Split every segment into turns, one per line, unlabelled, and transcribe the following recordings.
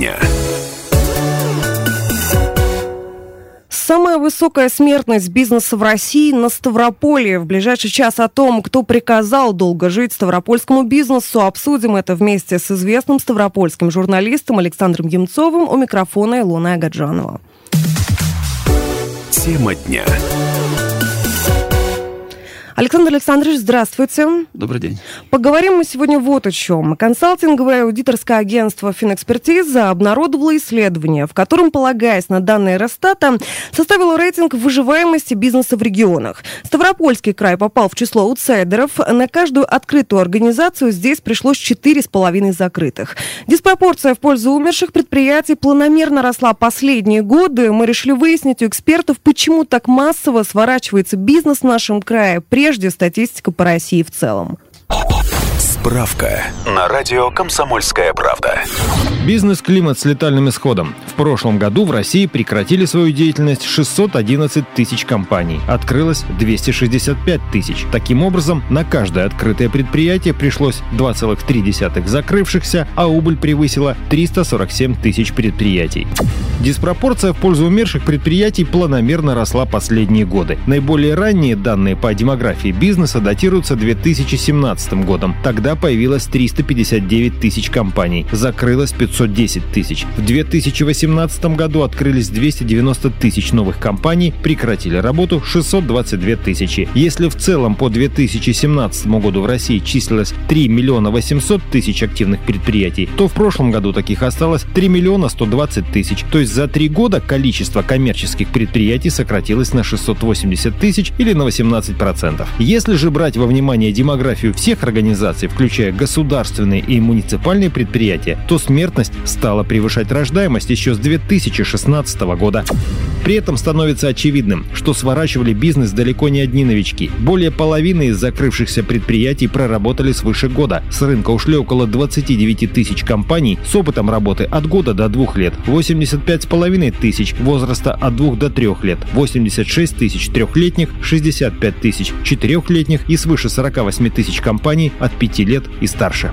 дня.
Самая высокая смертность бизнеса в России на Ставрополе. В ближайший час о том, кто приказал долго жить ставропольскому бизнесу, обсудим это вместе с известным ставропольским журналистом Александром Емцовым у микрофона Илона Агаджанова.
Тема дня.
Александр Александрович, здравствуйте.
Добрый день.
Поговорим мы сегодня вот о чем. Консалтинговое аудиторское агентство «Финэкспертиза» обнародовало исследование, в котором, полагаясь на данные Росстата, составило рейтинг выживаемости бизнеса в регионах. Ставропольский край попал в число аутсайдеров. На каждую открытую организацию здесь пришлось 4,5 закрытых. Диспропорция в пользу умерших предприятий планомерно росла последние годы. Мы решили выяснить у экспертов, почему так массово сворачивается бизнес в нашем крае, прежде прежде статистика по России в целом.
Справка на радио «Комсомольская правда».
Бизнес-климат с летальным исходом. В прошлом году в России прекратили свою деятельность 611 тысяч компаний. Открылось 265 тысяч. Таким образом, на каждое открытое предприятие пришлось 2,3 закрывшихся, а убыль превысила 347 тысяч предприятий. Диспропорция в пользу умерших предприятий планомерно росла последние годы. Наиболее ранние данные по демографии бизнеса датируются 2017 годом. Тогда появилось 359 тысяч компаний, закрылось 510 тысяч. В 2018 году открылись 290 тысяч новых компаний, прекратили работу 622 тысячи. Если в целом по 2017 году в России числилось 3 миллиона 800 тысяч активных предприятий, то в прошлом году таких осталось 3 миллиона 120 тысяч. То есть за три года количество коммерческих предприятий сократилось на 680 тысяч или на 18%. Если же брать во внимание демографию всех организаций, включая государственные и муниципальные предприятия, то смертность стала превышать рождаемость еще с 2016 года. При этом становится очевидным, что сворачивали бизнес далеко не одни новички. Более половины из закрывшихся предприятий проработали свыше года. С рынка ушли около 29 тысяч компаний с опытом работы от года до двух лет, 85,5 тысяч возраста от двух до трех лет, 86 тысяч трехлетних, 65 тысяч четырехлетних и свыше 48 тысяч компаний от 5 лет и старше.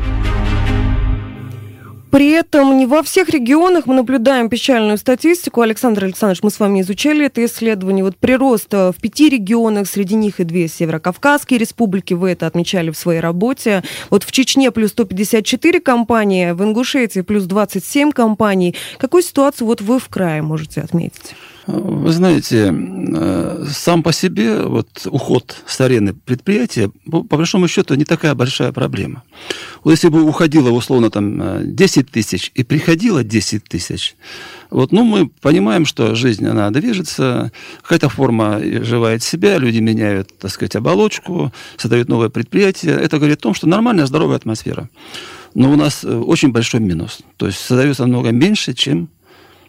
При этом не во всех регионах мы наблюдаем печальную статистику. Александр Александрович, мы с вами изучали это исследование. Вот прирост в пяти регионах, среди них и две северокавказские республики, вы это отмечали в своей работе. Вот в Чечне плюс 154 компании, в Ингушетии плюс 27 компаний. Какую ситуацию вот вы в крае можете отметить?
Вы знаете, сам по себе вот уход с арены предприятия, по большому счету, не такая большая проблема. Вот если бы уходило, условно, там 10 э, тысяч и приходило 10 тысяч, вот, ну, мы понимаем, что жизнь, она движется, какая-то форма живает себя, люди меняют, так сказать, оболочку, создают новое предприятие. Это говорит о том, что нормальная, здоровая атмосфера. Но у нас э, очень большой минус. То есть создается намного меньше, чем э,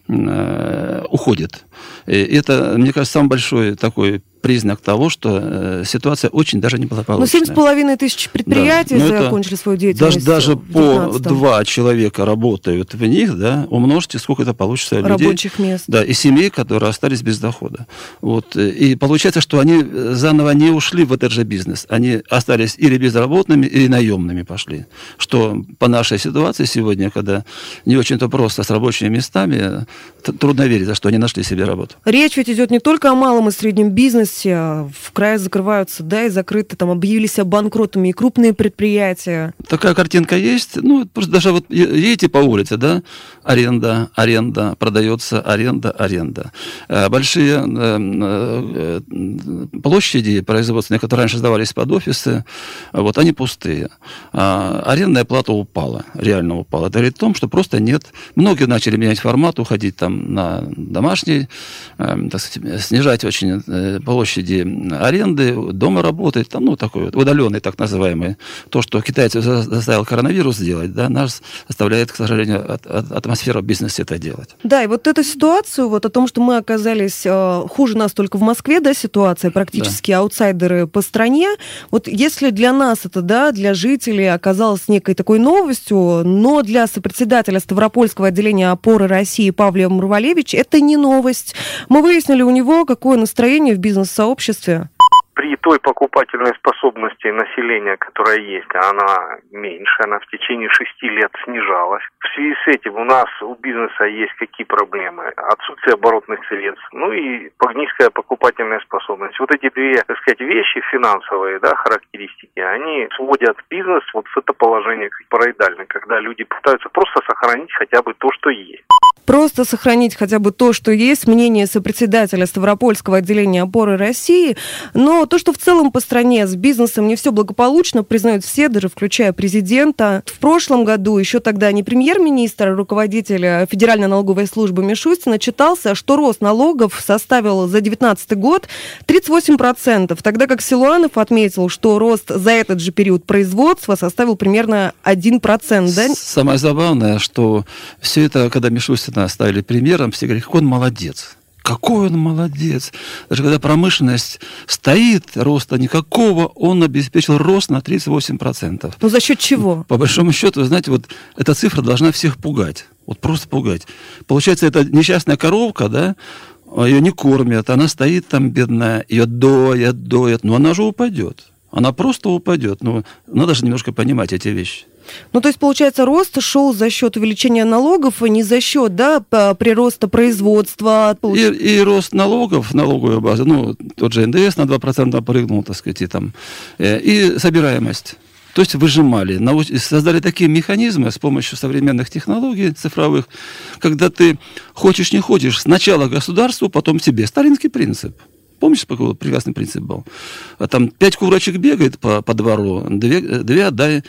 уходит. И это, мне кажется, самый большой такой признак того, что э, ситуация очень даже неблагополучная.
Ну, 7,5 тысяч предприятий да, закончили свою деятельность.
Даже, даже по два человека работают в них, да, умножьте, сколько это получится людей.
Рабочих мест.
Да, и семей, которые остались без дохода. Вот. И получается, что они заново не ушли в этот же бизнес. Они остались или безработными, или наемными пошли. Что по нашей ситуации сегодня, когда не очень-то просто с рабочими местами, трудно верить, за что они нашли себе работу.
Речь ведь идет не только о малом и среднем бизнесе, бизнесе, в крае закрываются, да, и закрыты, там объявились банкротами и крупные предприятия.
Такая картинка есть. Ну, просто даже вот едете по улице, да, аренда, аренда, продается аренда, аренда. Э, большие э, э, площади производственные, которые раньше сдавались под офисы, вот они пустые. А арендная плата упала, реально упала. Это говорит о том, что просто нет. Многие начали менять формат, уходить там на домашний, так сказать, снижать очень площади аренды, дома работает, там, ну, такой вот удаленный, так называемый. То, что китайцы заставил коронавирус сделать, да, нас заставляет, к сожалению, от, от, атмосфера бизнеса это делать.
Да, и вот эту ситуацию, вот о том, что мы оказались э, хуже нас только в Москве, да, ситуация, практически да. аутсайдеры по стране. Вот если для нас это, да, для жителей оказалось некой такой новостью, но для сопредседателя Ставропольского отделения опоры России Павла Мурвалевич это не новость. Мы выяснили у него, какое настроение в бизнес сообществе?
при той покупательной способности населения, которая есть, она меньше, она в течение шести лет снижалась. В связи с этим у нас у бизнеса есть какие проблемы? Отсутствие оборотных средств, ну и низкая покупательная способность. Вот эти две, так сказать, вещи финансовые, да, характеристики, они сводят бизнес вот в это положение параидальное, когда люди пытаются просто сохранить хотя бы то, что есть.
Просто сохранить хотя бы то, что есть, мнение сопредседателя Ставропольского отделения опоры России. Но то, что в целом по стране с бизнесом не все благополучно, признают все, даже включая президента. В прошлом году, еще тогда не премьер-министр, а руководитель Федеральной налоговой службы Мишустин отчитался, что рост налогов составил за 2019 год 38%, тогда как Силуанов отметил, что рост за этот же период производства составил примерно 1%. Да?
Самое забавное, что все это, когда Мишустин нас ставили примером, все говорят, какой он молодец. Какой он молодец. Даже когда промышленность стоит, роста никакого, он обеспечил рост на 38%.
Ну за счет чего?
По большому счету, вы знаете, вот эта цифра должна всех пугать. Вот просто пугать. Получается, это несчастная коровка, да, ее не кормят, она стоит там бедная, ее доят, доят, но она же упадет. Она просто упадет. Ну, надо же немножко понимать эти вещи.
Ну, то есть, получается, рост шел за счет увеличения налогов, а не за счет, да, прироста производства.
И, и рост налогов, налоговая база, ну, тот же НДС на 2% прыгнул, так сказать, и там, э, и собираемость. То есть выжимали, создали такие механизмы с помощью современных технологий цифровых, когда ты хочешь, не хочешь, сначала государству, потом себе. Сталинский принцип. Помнишь, какой прекрасный принцип был? А там пять курочек бегает по, по двору, две, две отдай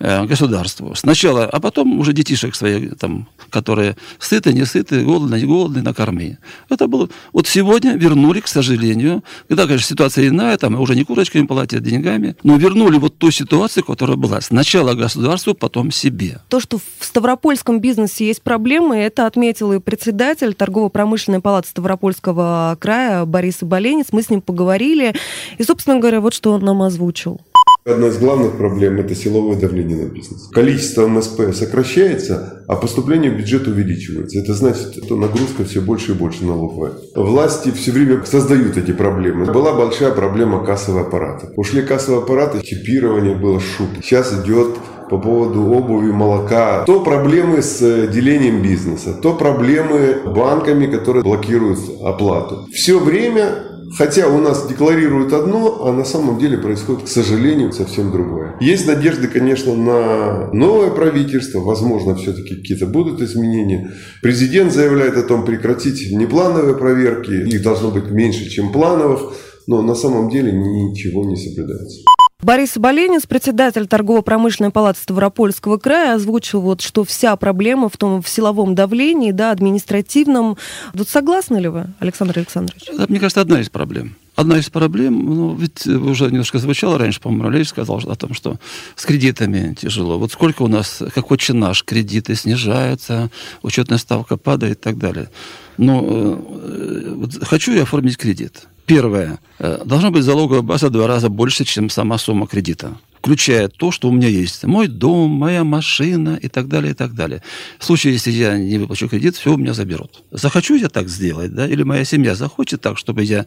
Э, государству. Сначала, а потом уже детишек своих, там, которые сыты, не сыты, голодные, не голодные, накорми. Это было... Вот сегодня вернули, к сожалению, когда, конечно, ситуация иная, там уже не курочками платят, деньгами, но вернули вот ту ситуацию, которая была. Сначала государству, потом себе.
То, что в Ставропольском бизнесе есть проблемы, это отметил и председатель торгово-промышленной палаты Ставропольского края Борис Боленец. Мы с ним поговорили. И, собственно говоря, вот что он нам озвучил.
Одна из главных проблем – это силовое давление на бизнес. Количество МСП сокращается, а поступление в бюджет увеличивается. Это значит, что нагрузка все больше и больше налоговая. Власти все время создают эти проблемы. Была большая проблема кассового аппарата. Ушли кассовые аппараты, чипирование было шут. Сейчас идет по поводу обуви, молока, то проблемы с делением бизнеса, то проблемы банками, которые блокируют оплату. Все время Хотя у нас декларируют одно, а на самом деле происходит, к сожалению, совсем другое. Есть надежды, конечно, на новое правительство. Возможно, все-таки какие-то будут изменения. Президент заявляет о том, прекратить неплановые проверки. Их должно быть меньше, чем плановых. Но на самом деле ничего не соблюдается.
Борис Боленец, председатель торгово-промышленной палаты Ставропольского края, озвучил, вот, что вся проблема в том в силовом давлении, да, административном. Вот согласны ли вы, Александр Александрович?
Это, мне кажется, одна из проблем. Одна из проблем, ну, ведь уже немножко звучало раньше, по-моему, Олег сказал о том, что с кредитами тяжело. Вот сколько у нас, как очень наш, кредиты снижаются, учетная ставка падает и так далее. Но э, вот хочу я оформить кредит. Первое. Э, должна быть залоговая база в два раза больше, чем сама сумма кредита включая то, что у меня есть. Мой дом, моя машина и так далее, и так далее. В случае, если я не выплачу кредит, все у меня заберут. Захочу я так сделать, да, или моя семья захочет так, чтобы я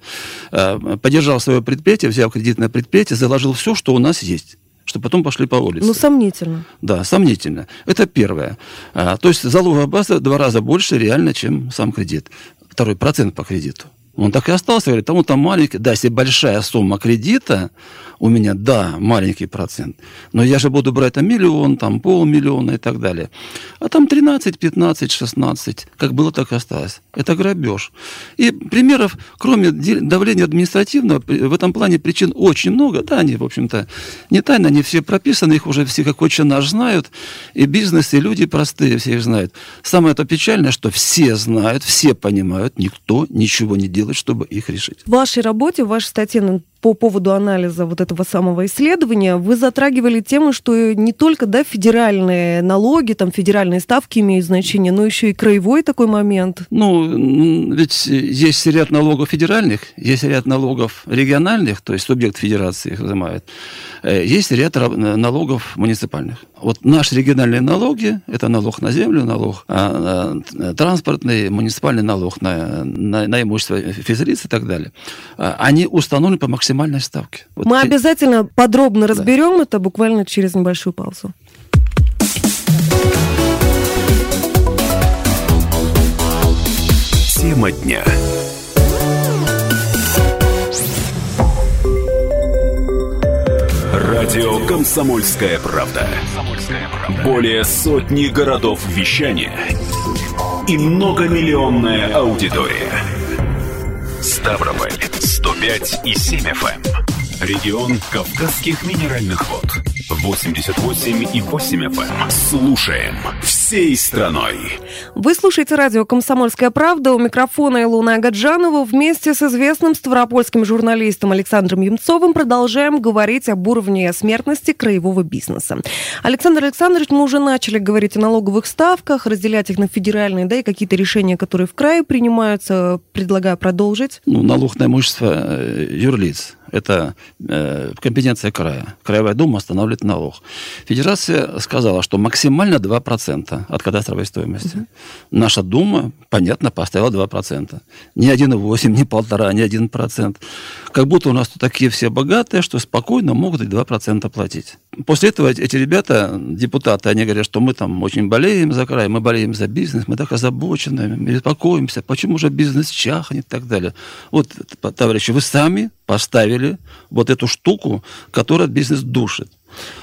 э, поддержал свое предприятие, взял кредитное предприятие, заложил все, что у нас есть чтобы потом пошли по улице.
Ну, сомнительно.
Да, сомнительно. Это первое. А, то есть залоговая база в два раза больше реально, чем сам кредит. Второй процент по кредиту. Он так и остался, говорит, а там маленький. Да, если большая сумма кредита, у меня, да, маленький процент. Но я же буду брать там миллион, там полмиллиона и так далее. А там 13, 15, 16, как было, так и осталось. Это грабеж. И примеров, кроме давления административного, в этом плане причин очень много. Да, они, в общем-то, не тайно, они все прописаны, их уже все как очень наш знают. И бизнес, и люди простые все их знают. Самое то печальное, что все знают, все понимают, никто ничего не делает, чтобы их решить.
В вашей работе, в вашей статье ну, по поводу анализа вот этого самого исследования, вы затрагивали тему, что не только да, федеральные налоги, там федеральные ставки имеют значение, но еще и краевой такой момент.
Ну, ведь есть ряд налогов федеральных, есть ряд налогов региональных, то есть субъект федерации их взимает, э, есть ряд налогов муниципальных. Вот наши региональные налоги, это налог на землю, налог а, а, транспортный, муниципальный налог на, на, на имущество физлиц и так далее, а, они установлены по максимуму максимальной ставки. Вот
Мы
те-
обязательно подробно разберем это буквально через небольшую паузу.
Тема дня. Радио «Комсомольская правда». Более сотни городов вещания и многомиллионная аудитория. Ставрополь 105 и 7 FM. Регион Кавказских минеральных вод. 88 и 8 FM. Слушаем всей страной.
Вы слушаете радио «Комсомольская правда». У микрофона Илона Агаджанова. Вместе с известным ставропольским журналистом Александром Емцовым продолжаем говорить об уровне смертности краевого бизнеса. Александр Александрович, мы уже начали говорить о налоговых ставках, разделять их на федеральные, да, и какие-то решения, которые в крае принимаются. Предлагаю продолжить.
Ну, налог на имущество э, юрлиц. Это э, компетенция края. Краевая дума устанавливает налог. Федерация сказала, что максимально 2% от кадастровой стоимости. Наша дума, понятно, поставила 2%. Не 1,8, не полтора, не 1%. Как будто у нас тут такие все богатые, что спокойно могут и 2% платить. После этого эти ребята, депутаты, они говорят, что мы там очень болеем за край, мы болеем за бизнес, мы так озабочены, мы беспокоимся, почему же бизнес чахнет и так далее. Вот, товарищи, вы сами поставили вот эту штуку, которая бизнес душит.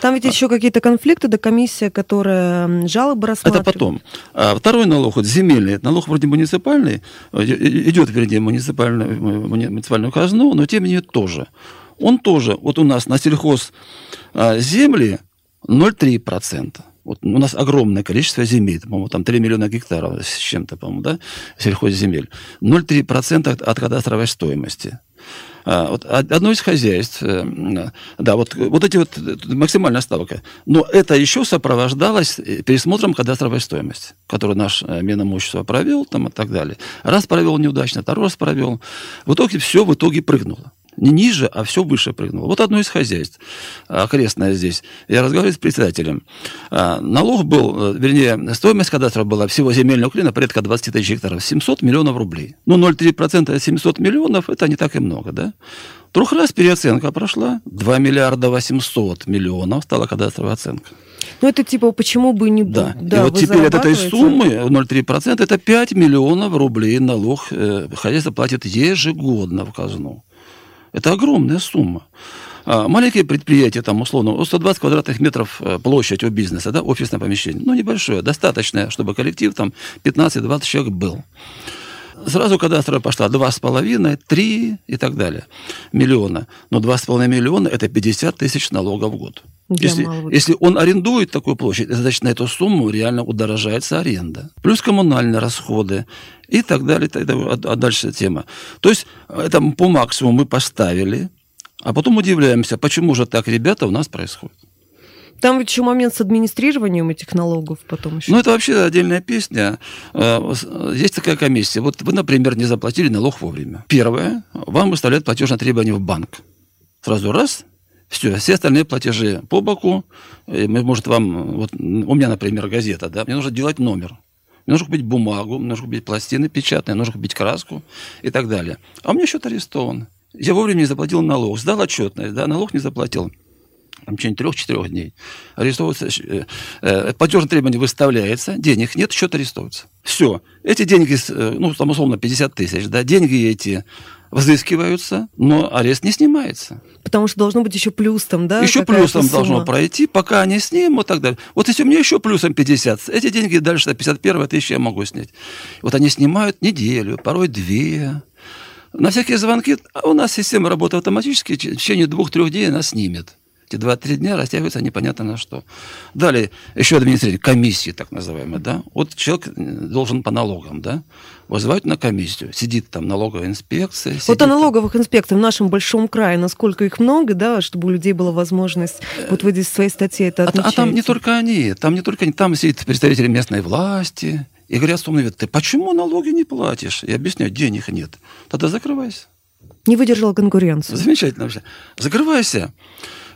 Там ведь еще какие-то конфликты, да, комиссия, которая жалобы
Это
рассматривает.
потом. А второй налог, вот земельный, это налог вроде муниципальный, э, идет, вернее, муниципальную, муни- муниципальную казну, но тем не менее тоже. Он тоже, вот у нас на сельхоз а, земли 0,3%. Вот у нас огромное количество земель, по-моему, там 3 миллиона гектаров с чем-то, по-моему, да, сельхозземель. 0,3% от, от кадастровой стоимости. А, вот од- одно из хозяйств, э, м, да, вот, вот эти вот э, максимальная ставка. Но это еще сопровождалось э, пересмотром кадастровой стоимости, которую наш э, Минимущество провел там и так далее. Раз провел неудачно, второй раз провел. В итоге все в итоге прыгнуло. Не ниже, а все выше прыгнуло. Вот одно из хозяйств, а, окрестное здесь. Я разговаривал с председателем. А, Налог был, э, вернее, стоимость кадастра была всего земельного клина порядка 20 тысяч гектаров. 700 миллионов рублей. Ну, 0,3% от 700 миллионов, это не так и много, да? Вдруг раз переоценка прошла, 2 миллиарда 800 миллионов стала кадастровая оценка.
Ну, это типа, почему бы не...
Да.
да
и вот теперь от этой суммы 0,3% это 5 миллионов рублей налог э, хозяйство платит ежегодно в казну. Это огромная сумма. А маленькие предприятия, там, условно, вот 120 квадратных метров э, площадь у бизнеса, да, офисное помещение, ну, небольшое, достаточное, чтобы коллектив там 15-20 человек был. Сразу кадастровая пошла 2,5, 3 и так далее миллиона. Но 2,5 миллиона – это 50 тысяч налогов в год. Если, если он арендует такую площадь, значит, на эту сумму реально удорожается аренда. Плюс коммунальные расходы и так далее. так далее. А, а дальше тема. То есть это по максимуму мы поставили, а потом удивляемся, почему же так, ребята, у нас происходит.
Там еще момент с администрированием этих налогов потом еще.
Ну, это вообще отдельная песня. С- Есть такая комиссия. Вот вы, например, не заплатили налог вовремя. Первое, вам выставляют платежное требование в банк. Сразу раз, все, все остальные платежи по боку. Мы, Может, вам, вот у меня, например, газета, да, мне нужно делать номер. Мне нужно купить бумагу, мне нужно купить пластины печатные, нужно купить краску и так далее. А у меня счет арестован. Я вовремя не заплатил налог, сдал отчетность, да, налог не заплатил там, в течение трех-четырех дней. Арестовывается, э, э, платежное требование выставляется, денег нет, счет арестовывается. Все. Эти деньги, э, ну, там, условно, 50 тысяч, да, деньги эти взыскиваются, но арест не снимается.
Потому что должно быть еще плюс там, да?
еще плюсом должно
сумма.
пройти, пока они снимут и так далее. Вот если у меня еще плюсом 50, эти деньги дальше до 51 тысячи я могу снять. Вот они снимают неделю, порой две. На всякие звонки, а у нас система работает автоматически, в течение двух-трех дней она снимет. Эти два-три дня растягиваются непонятно на что. Далее, еще администрирование, комиссии так называемые, да. Вот человек э, должен по налогам, да, вызывают на комиссию. Сидит там налоговая инспекция.
Вот
сидит
о
там-
налоговых инспекциях в нашем большом крае, насколько их много, да, чтобы у людей была возможность, вот вы здесь в своей статье это
А, а там не
отмечаете.
только они, там не только они, там сидят представители местной власти и говорят, что ты почему налоги не платишь? Я объясняю, денег нет. Тогда закрывайся.
Не выдержала конкуренцию.
Замечательно вообще. Закрывайся.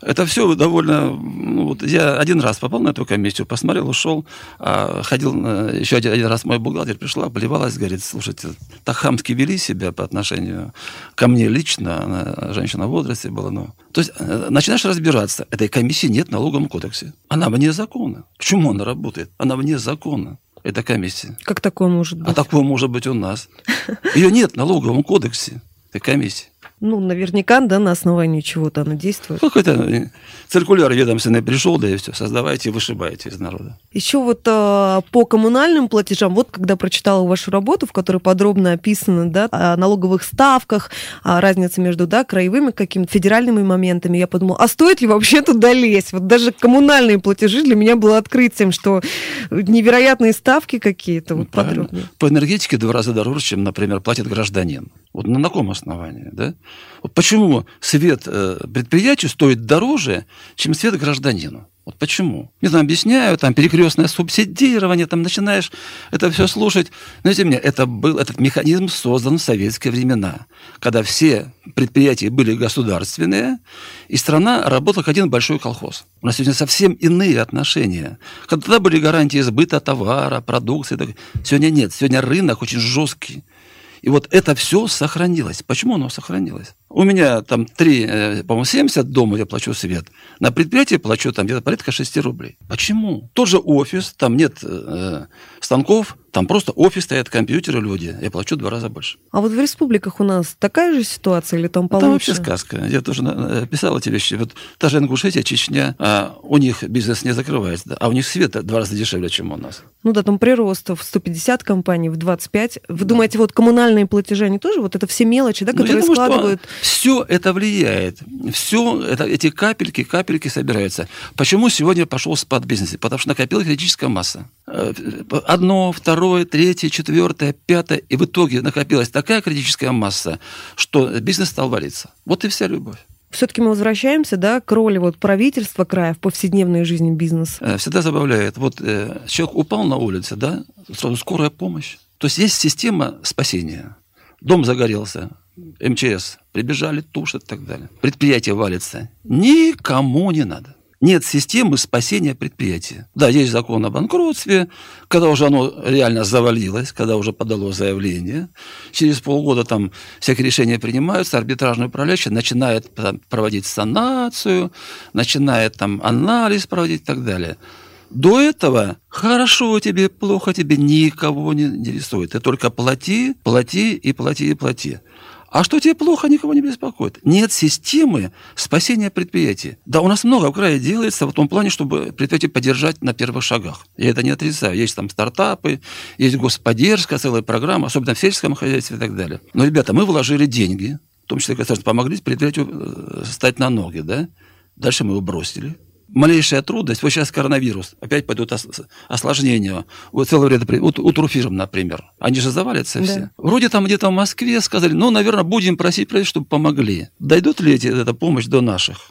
Это все довольно... Ну, вот я один раз попал на эту комиссию, посмотрел, ушел, а ходил еще один, один раз мой бухгалтер пришла, плевалась, говорит, слушайте, так хамски вели себя по отношению ко мне лично, она женщина в возрасте была, ну... То есть э, начинаешь разбираться, этой комиссии нет в налоговом кодексе. Она вне закона. Почему она работает? Она вне закона эта комиссия.
Как такое может быть?
А такое может быть у нас. Ее нет в налоговом кодексе, этой комиссии.
Ну, наверняка, да, на основании чего-то она действует.
Какой-то э, циркуляр ведомственный пришел, да и все, создавайте и вышибайте из народа.
Еще вот э, по коммунальным платежам, вот когда прочитала вашу работу, в которой подробно описано, да, о налоговых ставках, о разнице между, да, краевыми какими-то федеральными моментами, я подумала, а стоит ли вообще туда лезть? Вот даже коммунальные платежи для меня было открытием, что невероятные ставки какие-то, вот
Правильно.
подробнее.
По энергетике в два раза дороже, чем, например, платит гражданин. Вот на каком основании, да? Вот почему свет э, предприятию стоит дороже, чем свет гражданину? Вот почему? Мне там объясняют, там перекрестное субсидирование, там начинаешь это все слушать. Но тем не менее, это был, этот механизм создан в советские времена, когда все предприятия были государственные, и страна работала как один большой колхоз. У нас сегодня совсем иные отношения. Когда были гарантии сбыта товара, продукции. так- Сегодня нет. Сегодня рынок очень жесткий. И вот это все сохранилось. Почему оно сохранилось? У меня там 3, э, по-моему, 70 дома я плачу свет. На предприятии плачу там где-то порядка 6 рублей. Почему? Тот же офис, там нет э, станков, там просто офис стоят, компьютеры, люди. Я плачу два раза больше.
А вот в республиках у нас такая же ситуация или там
Там
получше?
вообще сказка. Я тоже на- писал эти вещи. Вот та же Ингушетия, Чечня, а, у них бизнес не закрывается, да, а у них свет два раза дешевле, чем у нас.
Ну да, там прирост в 150 компаний, в 25. Вы думаете, вот коммунальные платежи, они тоже, вот это все мелочи, да,
Ну,
которые
думаю, что
складывают?
Все это влияет. Все это, эти капельки, капельки собираются. Почему сегодня пошел спад бизнеса? Потому что накопилась критическая масса. Э, Одно, второе, третье, четвертое, пятое. И в итоге накопилась такая критическая масса, что бизнес стал валиться. Вот и вся любовь.
Все-таки мы возвращаемся, да, к роли вот правительства края в повседневной жизни бизнеса.
Э, Всегда забавляет. Вот э, человек упал на улице, да, сразу скорая помощь. То есть есть система спасения. Дом загорелся, МЧС, прибежали, тушат и так далее. Предприятие валится. Никому не надо. Нет системы спасения предприятия. Да, есть закон о банкротстве, когда уже оно реально завалилось, когда уже подало заявление. Через полгода там всякие решения принимаются, арбитражный управляющий начинает там, проводить санацию, начинает там анализ проводить и так далее. До этого хорошо тебе, плохо тебе, никого не интересует. Ты только плати, плати и плати и плати. А что тебе плохо, никого не беспокоит. Нет системы спасения предприятия. Да, у нас много в крае делается в том плане, чтобы предприятие поддержать на первых шагах. Я это не отрицаю. Есть там стартапы, есть господдержка, целая программа, особенно в сельском хозяйстве и так далее. Но, ребята, мы вложили деньги, в том числе, государство, помогли предприятию э, стать на ноги, да? Дальше мы его бросили малейшая трудность, вот сейчас коронавирус, опять пойдут ос- осложнения. Вот целый ряд, вот у турфирм, например, они же завалятся
Да.
все. Вроде там где-то в Москве сказали, ну, наверное, будем просить правительство, чтобы помогли. Дойдут ли эти, эта помощь до наших?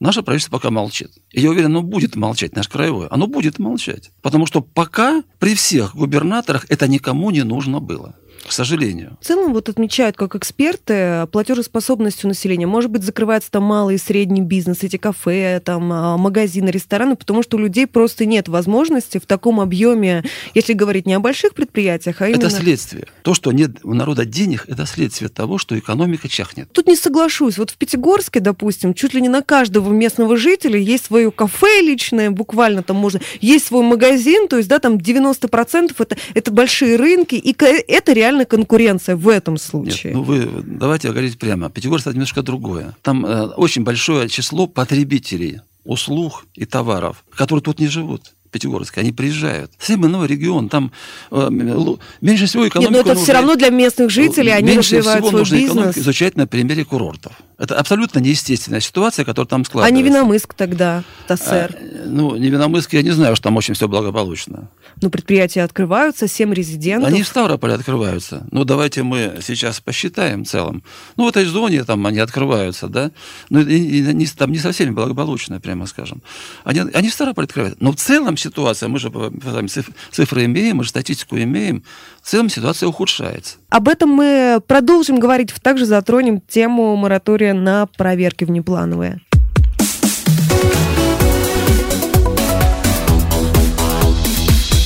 Наше правительство пока молчит. И я уверен, оно будет молчать, наш краевой. Оно будет молчать. Потому что пока при всех губернаторах это никому не нужно было. К сожалению.
В целом вот отмечают как эксперты платежеспособностью населения. Может быть, закрывается там малый и средний бизнес, эти кафе, там а, магазины, рестораны, потому что у людей просто нет возможности в таком объеме, если говорить не о больших предприятиях, а именно...
Это следствие. То, что нет у народа денег, это следствие того, что экономика чахнет.
Тут не соглашусь. Вот в Пятигорске, допустим, чуть ли не на каждого местного жителя есть свое кафе личное, буквально там можно, есть свой магазин, то есть, да, там 90% это, это большие рынки, и это реально конкуренция в этом
Нет,
случае.
ну вы давайте говорить прямо. Пятигорск это немножко другое. Там э, очень большое число потребителей услуг и товаров, которые тут не живут. Пятигорске, они приезжают. Совсем иной регион, там э, меньше всего
Нет,
экономику
но это
нужно-
все равно для местных жителей, они развивают свой
нужно экономику
бизнес.
изучать на примере курортов. Это абсолютно неестественная ситуация, которая там
А
складывается.
не Виномыск тогда, ТАССР.
А, ну, Невиномыск, я не знаю, что там очень все благополучно.
Ну, предприятия открываются, 7 резидентов.
Они в Ставрополе открываются. Ну, давайте мы сейчас посчитаем в целом. Ну, в этой зоне там они открываются, да? Ну, и, и не, там не совсем благополучно, прямо скажем. Они, они в Ставрополе открываются. Но в целом ситуация, мы же сами цифры имеем, мы же статистику имеем, в целом ситуация ухудшается.
Об этом мы продолжим говорить, также затронем тему моратория на проверки внеплановые.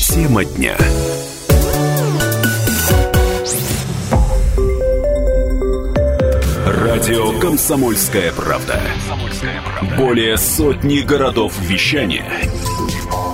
Тема дня. Радио «Комсомольская правда». Правда». Более сотни городов вещания –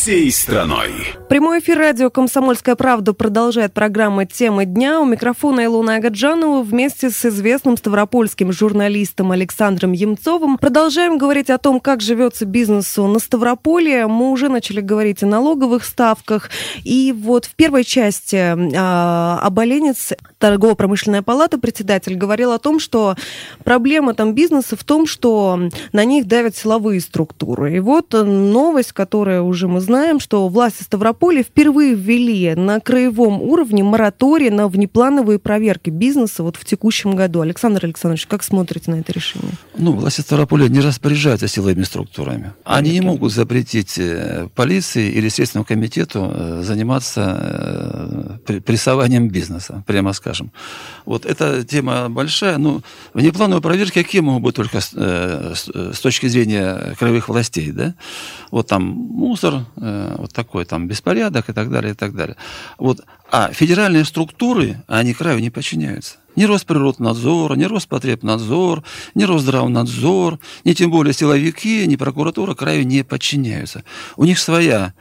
всей страной.
Прямой эфир радио «Комсомольская правда» продолжает программа «Темы дня». У микрофона Илона Агаджанова вместе с известным ставропольским журналистом Александром Емцовым продолжаем говорить о том, как живется бизнесу на Ставрополе. Мы уже начали говорить о налоговых ставках. И вот в первой части э, Оболенец, торгово-промышленная палата, председатель, говорил о том, что проблема там бизнеса в том, что на них давят силовые структуры. И вот новость, которая уже мы знаем, что власти Ставрополя впервые ввели на краевом уровне мораторий на внеплановые проверки бизнеса вот в текущем году. Александр Александрович, как смотрите на это решение?
Ну, власти Ставрополя не распоряжаются силовыми структурами. Они не могут запретить э, полиции или Следственному комитету э, заниматься э, прессованием бизнеса, прямо скажем. Вот эта тема большая. Ну, внеплановые проверки какие могут быть только с, с точки зрения краевых властей, да? Вот там мусор, вот такой там беспорядок и так далее, и так далее. Вот. А федеральные структуры, они краю не подчиняются. Ни Росприроднадзор, ни Роспотребнадзор, ни Росздравнадзор, ни тем более силовики, ни прокуратура краю не подчиняются. У них своя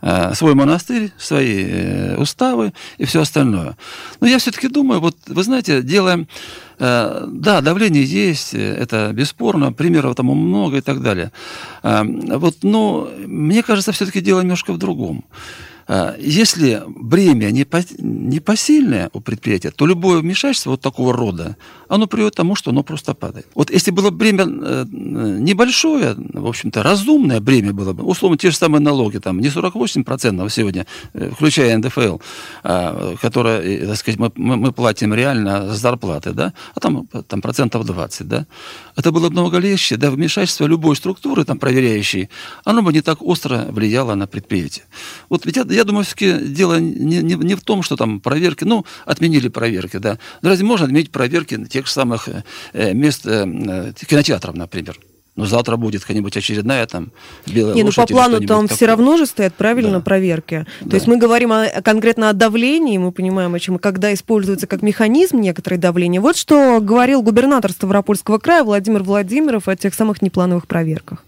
э, свой монастырь, свои э, уставы и все остальное. Но я все-таки думаю, вот вы знаете, делаем Э, да, давление есть, это бесспорно, примеров тому много и так далее. Э, вот, но мне кажется, все-таки дело немножко в другом. Э, если бремя не, по, не посильное у предприятия, то любое вмешательство вот такого рода, оно приводит к тому, что оно просто падает. Вот если было бремя э, небольшое, в общем-то, разумное бремя было бы, условно, те же самые налоги, там, не 48% сегодня, э, включая НДФЛ, которое, так сказать, мы, мы платим реально за зарплаты, да, а там, там процентов 20, да, это было бы много легче, да, вмешательство любой структуры, там, проверяющей, оно бы не так остро влияло на предприятие. Вот ведь я думаю, все-таки дело не, не, не в том, что там проверки, ну, отменили проверки, да. Но разве можно отменить проверки тех же самых э, мест э, кинотеатров, например? Ну, завтра будет какая-нибудь очередная там белая Не,
ну по плану там все равно же стоят правильно да. проверки. Да. То есть мы говорим о, конкретно о давлении, мы понимаем, о чем, когда используется как механизм некоторое давление. Вот что говорил губернатор Ставропольского края Владимир Владимиров о тех самых неплановых проверках.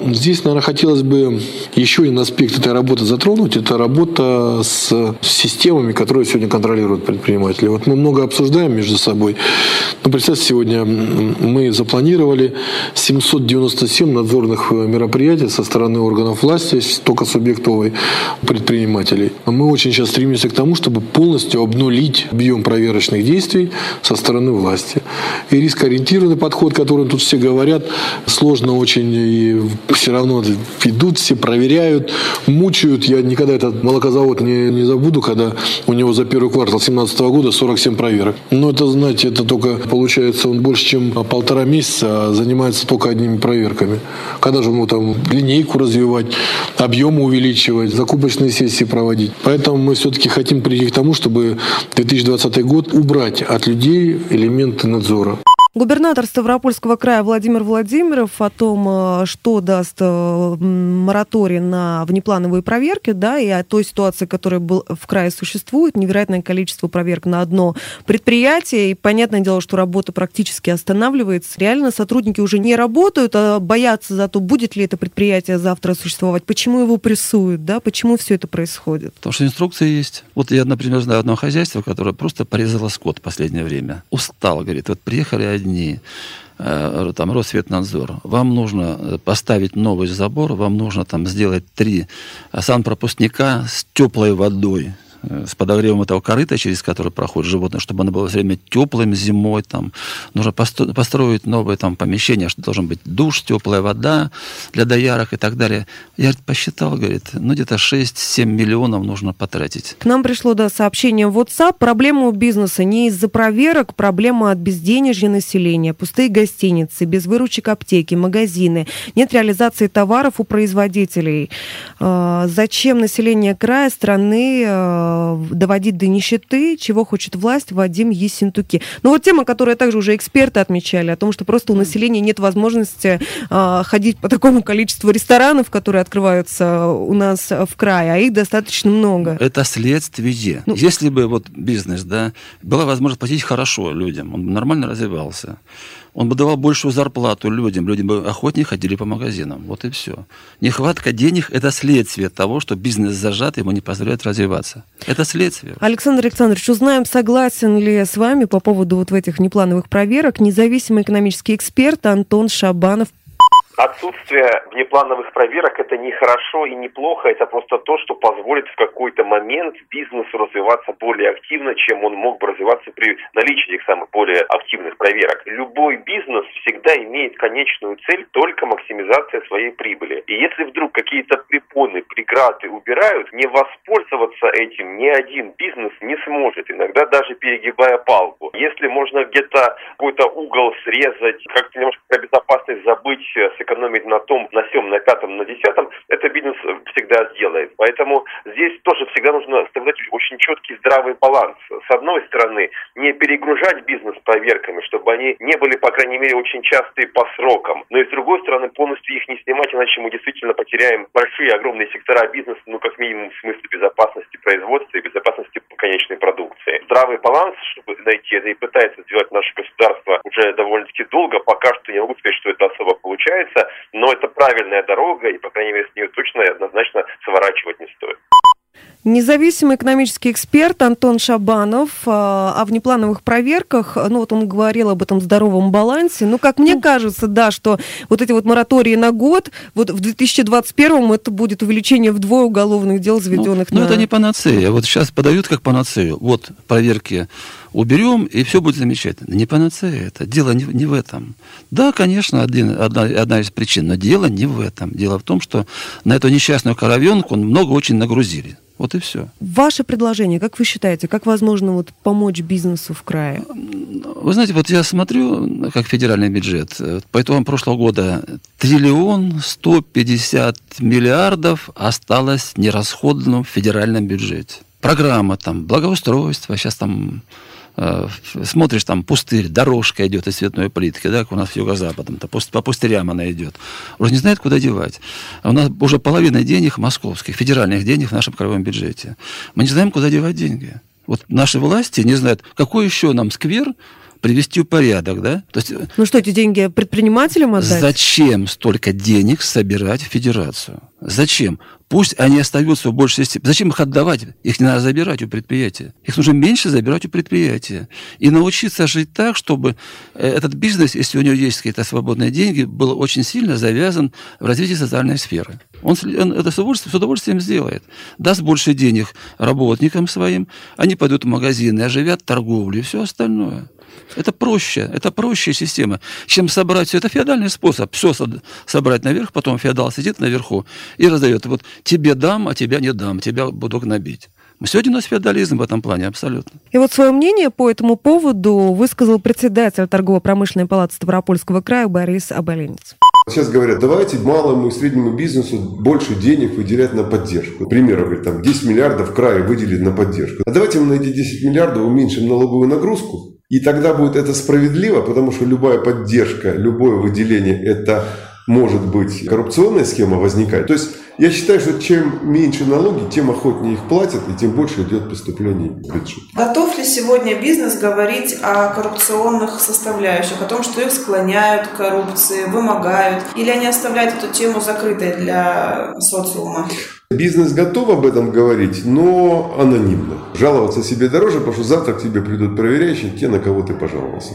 Здесь, наверное, хотелось бы еще один аспект этой работы затронуть. Это работа с системами, которые сегодня контролируют предприниматели. Вот мы много обсуждаем между собой. Но представьте, сегодня мы запланировали 797 надзорных мероприятий со стороны органов власти, только субъектовой предпринимателей. Мы очень сейчас стремимся к тому, чтобы полностью обнулить объем проверочных действий со стороны власти. И рискоориентированный подход, который тут все говорят, сложно очень и все равно идут, все проверяют, мучают. Я никогда этот молокозавод не, не забуду, когда у него за первый квартал 2017 года 47 проверок. Но это, знаете, это только получается он больше, чем полтора месяца, а занимается только одними проверками. Когда же ему там линейку развивать, объемы увеличивать, закупочные сессии проводить. Поэтому мы все-таки хотим прийти к тому, чтобы 2020 год убрать от людей элементы надзора.
Губернатор Ставропольского края Владимир Владимиров о том, э, что даст э, мораторий на внеплановые проверки, да, и о той ситуации, которая был, в крае существует, невероятное количество проверок на одно предприятие, и понятное дело, что работа практически останавливается. Реально сотрудники уже не работают, а боятся за то, будет ли это предприятие завтра существовать, почему его прессуют, да, почему все это происходит.
Потому что инструкции есть. Вот я, например, знаю одно хозяйство, которое просто порезало скот в последнее время. Устал, говорит, вот приехали дни, э, там Росветнадзор, вам нужно поставить новый забор, вам нужно там сделать три санпропускника с теплой водой, Э, с подогревом этого корыта, через который проходит животное, чтобы оно было все время теплым зимой. Там. Нужно построить новое там, помещение, что должен быть душ, теплая вода для доярок и так далее. Я посчитал, говорит, ну где-то 6-7 миллионов нужно потратить.
К нам пришло да, сообщение в WhatsApp. Проблема у бизнеса не из-за проверок, проблема от безденежья населения, пустые гостиницы, без выручек аптеки, магазины, нет реализации товаров у производителей. А, зачем население края, страны а, э, доводить до нищеты, чего хочет власть Вадим Ессентуки. Ну вот тема, которую также уже эксперты отмечали, о том, что просто у населения нет возможности э, ходить по такому количеству ресторанов, которые открываются у нас в крае, а их достаточно много.
Это следствие. Ну, Если бы вот бизнес, да, была возможность платить хорошо людям, он бы нормально развивался он бы давал большую зарплату людям, люди бы охотнее ходили по магазинам. Вот и все. Нехватка денег – это следствие того, что бизнес зажат, ему не позволяет развиваться. Это следствие.
Александр Александрович, узнаем, согласен ли с вами по поводу вот этих неплановых проверок независимый экономический эксперт Антон Шабанов
Отсутствие внеплановых проверок это не хорошо и не плохо, это просто то, что позволит в какой-то момент бизнесу развиваться более активно, чем он мог бы развиваться при наличии этих самых более активных проверок. Любой бизнес всегда имеет конечную цель только максимизация своей прибыли. И если вдруг какие-то препоны, преграды убирают, не воспользоваться этим ни один бизнес не сможет, иногда даже перегибая палку. Если можно где-то какой-то угол срезать, как-то немножко про безопасность забыть, сэкономить на том, на всем, на пятом, на десятом, это бизнес всегда сделает. Поэтому здесь тоже всегда нужно оставлять очень четкий здравый баланс. С одной стороны, не перегружать бизнес проверками, чтобы они не были, по крайней мере, очень частые по срокам. Но и с другой стороны, полностью их не снимать, иначе мы действительно потеряем большие, огромные сектора бизнеса, ну, как минимум, в смысле безопасности производства и безопасности конечной продукции. Здравый баланс, чтобы найти это и пытается сделать наше государство уже довольно-таки долго. Пока что не могу сказать, что это особо получается является, но это правильная дорога, и, по крайней мере, с нее точно и однозначно сворачивать не стоит.
Независимый экономический эксперт Антон Шабанов а, о внеплановых проверках, ну вот он говорил об этом здоровом балансе. Ну, как мне кажется, да, что вот эти вот моратории на год, вот в 2021 это будет увеличение вдвое уголовных дел, заведенных
ну,
на...
Ну, это не панацея. Вот сейчас подают как панацею. Вот проверки уберем, и все будет замечательно. Не панацея это. Дело не, не в этом. Да, конечно, один, одна, одна из причин, но дело не в этом. Дело в том, что на эту несчастную коровенку много очень нагрузили. Вот и все.
Ваше предложение, как вы считаете, как возможно вот помочь бизнесу в крае?
Вы знаете, вот я смотрю, как федеральный бюджет, по итогам прошлого года триллион сто пятьдесят миллиардов осталось нерасходным в федеральном бюджете. Программа там благоустройства, сейчас там Э, смотришь, там пустырь, дорожка идет из цветной плитки, да, как у нас в юго-западном, то по пустырям она идет. Уже не знает, куда девать. А у нас уже половина денег московских, федеральных денег в нашем краевом бюджете. Мы не знаем, куда девать деньги. Вот наши власти не знают, какой еще нам сквер привести в порядок, да?
То есть, э, ну что, эти деньги предпринимателям отдать?
Зачем столько денег собирать в федерацию? Зачем? Пусть они остаются в большей степени. Зачем их отдавать? Их не надо забирать у предприятия. Их нужно меньше забирать у предприятия. И научиться жить так, чтобы э, этот бизнес, если у него есть какие-то свободные деньги, был очень сильно завязан в развитии социальной сферы. Он, он это с удовольствием, с удовольствием сделает. Даст больше денег работникам своим, они пойдут в магазины, оживят торговлю и все остальное. Это проще, это проще система, чем собрать все. Это феодальный способ. Все собрать наверх, потом феодал сидит наверху и раздает. Вот тебе дам, а тебя не дам, тебя буду гнобить. Сегодня у нас феодализм в этом плане, абсолютно.
И вот свое мнение по этому поводу высказал председатель торгово-промышленной палаты Ставропольского края Борис Аболенец.
Сейчас говорят, давайте малому и среднему бизнесу больше денег выделять на поддержку. Пример, говорит, там 10 миллиардов края выделить на поддержку. А давайте мы на эти 10 миллиардов уменьшим налоговую нагрузку, и тогда будет это справедливо, потому что любая поддержка, любое выделение – это может быть коррупционная схема возникает. То есть я считаю, что чем меньше налоги, тем охотнее их платят, и тем больше идет поступлений в бюджет.
Готов ли сегодня бизнес говорить о коррупционных составляющих, о том, что их склоняют к коррупции, вымогают, или они оставляют эту тему закрытой для социума?
Бизнес готов об этом говорить, но анонимно. Жаловаться себе дороже, потому что завтра к тебе придут проверяющие, те, на кого ты пожаловался.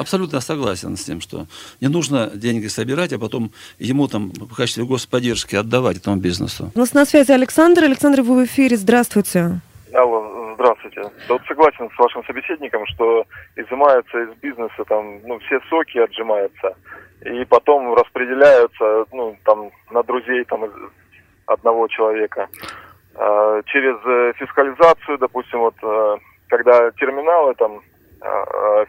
Абсолютно согласен с тем, что не нужно деньги собирать, а потом ему там в качестве господдержки отдавать этому бизнесу.
У нас на связи Александр. Александр, вы в эфире. Здравствуйте.
Алло, здравствуйте. Да вот согласен с вашим собеседником, что изымаются из бизнеса там, ну, все соки отжимаются, и потом распределяются, ну, там, на друзей там одного человека. А, через э, фискализацию, допустим, вот, э, когда терминалы там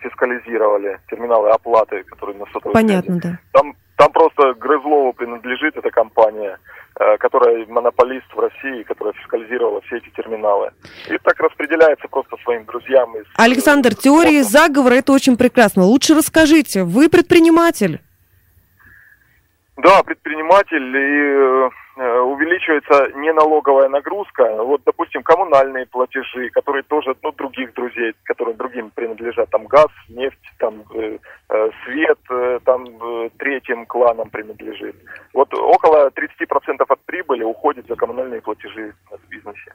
фискализировали терминалы оплаты, которые на сотовой
Понятно,
связи.
да.
Там, там просто Грызлову принадлежит эта компания, э, которая монополист в России, которая фискализировала все эти терминалы. И так распределяется просто своим друзьям. Из,
Александр,
э,
теории
спонсоров.
заговора это очень прекрасно. Лучше расскажите, вы предприниматель.
Да, предприниматель и э, увеличивается неналоговая нагрузка. Вот, допустим, коммунальные платежи, которые тоже, ну, других друзей, которые другим принадлежат, там газ, нефть, там э, э, свет, э, там э, третьим кланам принадлежит. Вот около 30% от прибыли уходит за коммунальные платежи в бизнесе.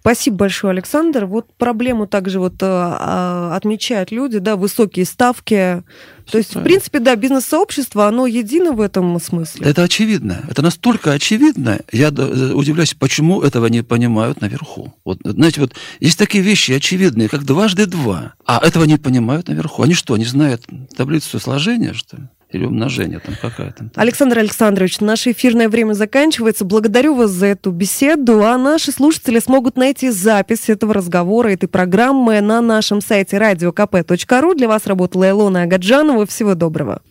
Спасибо большое, Александр. Вот проблему также вот э, а, отмечают люди, да, высокие ставки. То есть, в принципе, да, бизнес-сообщество, оно едино в этом смысле.
Это очевидно. Это настолько очевидно. Я э, удивляюсь, почему этого не понимают наверху. Вот, знаете, вот есть такие вещи очевидные, как дважды два, а этого не понимают наверху. Они что, не знают таблицу сложения, что ли? Или умножения там какая-то?
Александр Александрович, наше эфирное время заканчивается. Благодарю вас за эту беседу. А наши слушатели смогут найти запись этого разговора, этой программы на нашем сайте radiokp.ru. Для вас работала Илона Агаджанова. Всего доброго.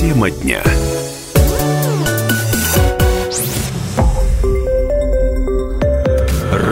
Тема дня.